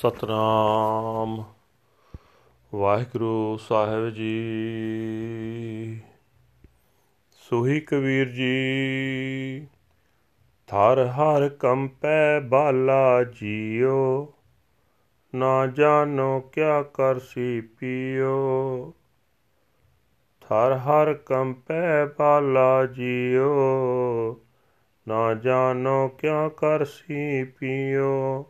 ਸਤਨਾਮ। ਵਾਹਿਗੁਰੂ ਸਾਹਿਬ ਜੀ। ਸੋਹੀ ਕਬੀਰ ਜੀ, ਥਰ ਹਰ ਕੰਪੈ ਬਾਲਾ ਜੀਓ, ਨਾ ਜਾਣੋ ਕਿਆ ਕਰਸੀ ਪੀਓ। ਥਰ ਹਰ ਕੰਪੈ ਬਾਲਾ ਜੀਓ, ਨਾ ਜਾਣੋ ਕਿਆ ਕਰਸੀ ਪੀਓ।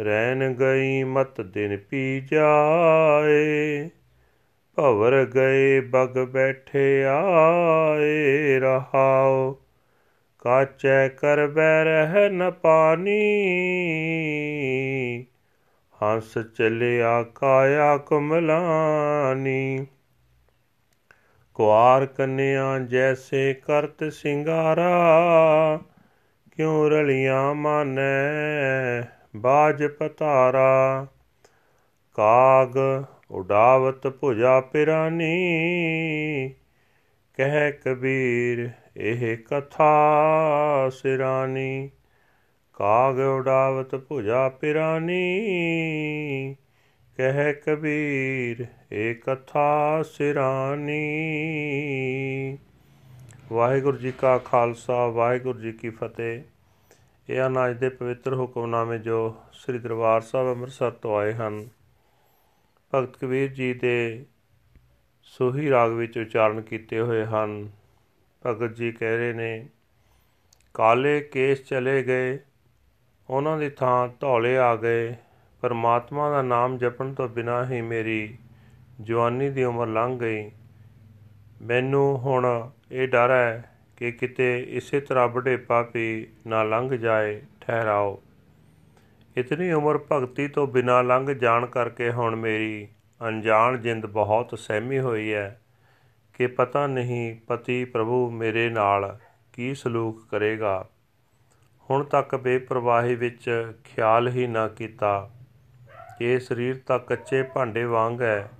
ਰਹਿਨ ਗਈ ਮਤ ਦਿਨ ਪੀ ਜਾਏ, ਭਵਰ ਗਏ ਬਗ ਬੈਠੇ ਆਏ ਰਹਾਓ ਕਾਚੈ ਕਰ ਬੈ ਰਹਿ ਨ ਪਾਨੀ। ਹੰਸ ਚਲਿਆ ਕਾਇਆ ਕਮਲਾਨੀ। ਕੁਆਰ ਕੰਨਿਆ ਜੈਸੇ ਕਰਤ ਸਿੰਗਾਰਾ, ਕਿਉ ਰਲੀਆਂ ਮਾਨੈ ਬਾਜ ਪਤਾਰਾ। ਕਾਗ ਉਡਾਵਤ ਭੁਜਾ ਪਿਰਾਨੀ। ਕਹਿ ਕਬੀਰ, ਇਹ ਕਥਾ ਸਿਰਾਨੀ। ਕਾਗ ਉਡਾਵਤ ਭੁਜਾ ਪਿਰਾਨੀ। ਕਹਿ ਕਬੀਰ, ਇਹ ਕਥਾ ਸਿਰਾਨੀ। ਵਾਹਿਗੁਰੂ ਜੀ ਕਾ ਖਾਲਸਾ, ਵਾਹਿਗੁਰੂ ਜੀ ਕੀ ਫਤਿਹ। ਇਹ ਹਨ ਅੱਜ ਦੇ ਪਵਿੱਤਰ ਹੁਕਮਨਾਮੇ ਜੋ ਸ੍ਰੀ ਦਰਬਾਰ ਸਾਹਿਬ ਅੰਮ੍ਰਿਤਸਰ ਤੋਂ ਆਏ ਹਨ, ਭਗਤ ਕਬੀਰ ਜੀ ਦੇ ਸੋਹੀ ਰਾਗ ਵਿੱਚ ਉਚਾਰਨ ਕੀਤੇ ਹੋਏ ਹਨ। ਭਗਤ ਜੀ ਕਹਿ ਰਹੇ ਨੇ, ਕਾਲੇ ਕੇਸ ਚਲੇ ਗਏ, ਉਹਨਾਂ ਦੀ ਥਾਂ ਧੌਲੇ ਆ ਗਏ, ਪਰਮਾਤਮਾ ਦਾ ਨਾਮ ਜਪਣ ਤੋਂ ਬਿਨਾਂ ਹੀ ਮੇਰੀ ਜਵਾਨੀ ਦੀ ਉਮਰ ਲੰਘ ਗਈ। ਮੈਨੂੰ ਹੁਣ ਇਹ ਡਰ ਹੈ ਕਿ ਕਿਤੇ ਇਸੇ ਤਰ੍ਹਾਂ ਬੁਢੇਪਾ ਵੀ ਨਾ ਲੰਘ ਜਾਏ, ਠਹਿਰਾਓ। ਇਤਨੀ ਉਮਰ ਭਗਤੀ ਤੋਂ ਬਿਨਾ ਲੰਘ ਜਾਣ ਕਰਕੇ ਹੁਣ ਮੇਰੀ ਅਣਜਾਣ ਜਿੰਦ ਬਹੁਤ ਸਹਿਮੀ ਹੋਈ ਹੈ ਕਿ ਪਤਾ ਨਹੀਂ ਪਤੀ ਪ੍ਰਭੂ ਮੇਰੇ ਨਾਲ ਕੀ ਸਲੂਕ ਕਰੇਗਾ। ਹੁਣ ਤੱਕ ਬੇਪਰਵਾਹੀ ਵਿੱਚ ਖਿਆਲ ਹੀ ਨਾ ਕੀਤਾ। ਕਿ ਸਰੀਰ ਤਾਂ ਕੱਚੇ ਭਾਂਡੇ ਵਾਂਗ ਹੈ,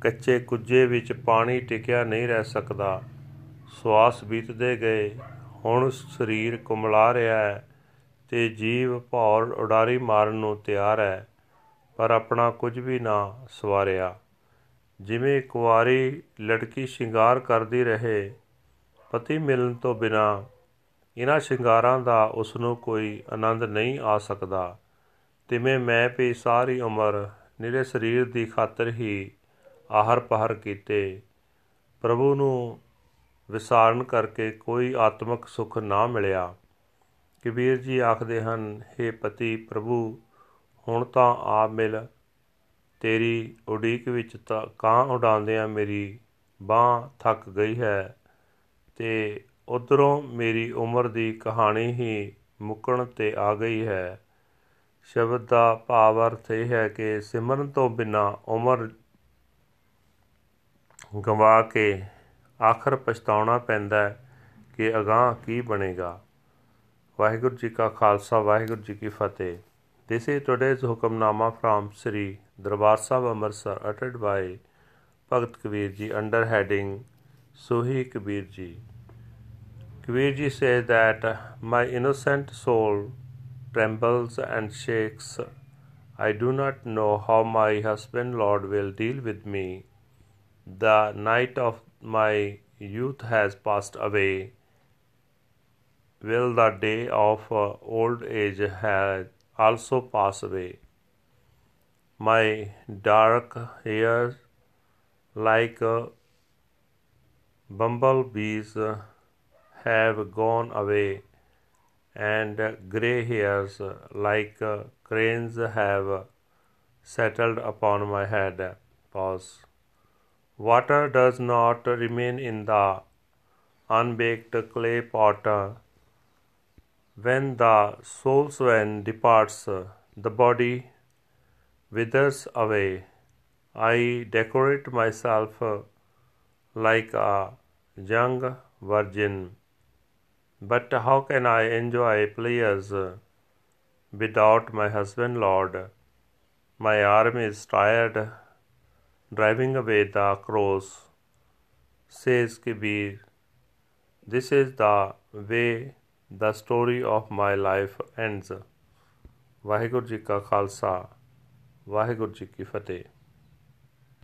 ਕੱਚੇ ਕੁੱਜੇ ਵਿੱਚ ਪਾਣੀ ਟਿਕਿਆ ਨਹੀਂ ਰਹਿ ਸਕਦਾ। ਸਵਾਸ ਬੀਤਦੇ ਗਏ। ਹੁਣ ਸਰੀਰ ਕੁਮਲਾ ਰਿਹਾ ਹੈ ਤੇ ਜੀਵ ਭੌਰ ਉਡਾਰੀ ਮਾਰਨ ਨੂੰ ਤਿਆਰ ਹੈ, ਪਰ ਆਪਣਾ ਕੁਝ ਵੀ ਨਾ ਸਵਾਰਿਆ। ਜਿਵੇਂ ਕੁਆਰੀ ਲੜਕੀ ਸ਼ਿੰਗਾਰ ਕਰਦੀ ਰਹੇ, ਪਤੀ ਮਿਲਣ ਤੋਂ ਬਿਨਾ ਇਹਨਾਂ ਸ਼ਿੰਗਾਰਾਂ ਦਾ ਉਸ ਨੂੰ ਕੋਈ ਆਨੰਦ ਨਹੀਂ ਆ ਸਕਦਾ। ਤਿਵੇਂ ਮੈਂ ਵੀ ਸਾਰੀ ਉਮਰ ਨਿਰੇ ਸਰੀਰ ਦੀ ਖਾਤਰ ਹੀ ਆਹਰ ਪਹਰ ਕੀਤੇ। ਪ੍ਰਭੂ ਨੂੰ ਵਿਸਾਰਨ ਕਰਕੇ ਕੋਈ ਆਤਮਿਕ ਸੁਖ ਨਾ ਮਿਲਿਆ। ਕਬੀਰ ਜੀ ਆਖਦੇ ਹਨ हे ਪਤੀ ਪ੍ਰਭੂ, ਹੁਣ ਤਾਂ ਆ ਮਿਲ। ਤੇਰੀ ਉਡੀਕ ਵਿੱਚ ਤਾਂ ਕਾਂ ਉਡਾਉਂਦਿਆਂ ਮੇਰੀ ਬਾਹ ਥੱਕ ਗਈ ਹੈ ਤੇ ਉਧਰੋਂ ਮੇਰੀ ਉਮਰ ਦੀ ਕਹਾਣੀ ਹੀ ਮੁੱਕਣ ਤੇ ਆ ਗਈ ਹੈ। ਸ਼ਬਦ ਦਾ ਭਾਵ ਅਰਥ ਇਹ ਹੈ ਕਿ ਸਿਮਰਨ ਤੋਂ ਬਿਨਾ ਉਮਰ ਗਵਾ ਕੇ ਆਖਰ ਪਛਤਾਉਣਾ ਪੈਂਦਾ ਹੈ ਕਿ ਅਗਾਹ ਕੀ ਬਣੇਗਾ ਵਾਹਿਗੁਰੂ ਜੀ ਕਾ ਖਾਲਸਾ ਵਾਹਿਗੁਰੂ ਜੀ ਕੀ ਫਤਿਹ this is today's hukamnama from Shri Darbar Sahib Amritsar ਅਟਟਡ by Bhagat Kabir ji under heading Sohi Kabir ji Kabir ji says that my innocent soul trembles and shakes. I do not know how my husband Lord will deal with me the night of my youth has passed away. Will the day of uh, old age have also pass away? My dark hairs, like uh, bumblebees, uh, have gone away, and grey hairs, like cranes, have settled upon my head. Pause. Water does not remain in the unbaked clay pot. When the soul swan departs, the body withers away. I decorate myself like a young virgin. But how can I enjoy pleasures without my husband, Lord? My arm is tired driving away the crows, says Kabir. This is the way the story of my life ends. Waheguru ji ਕਾ ਖਾਲਸਾ ਵਾਹਿਗੁਰੂ ਜੀ ਕੀ ਫਤਿਹ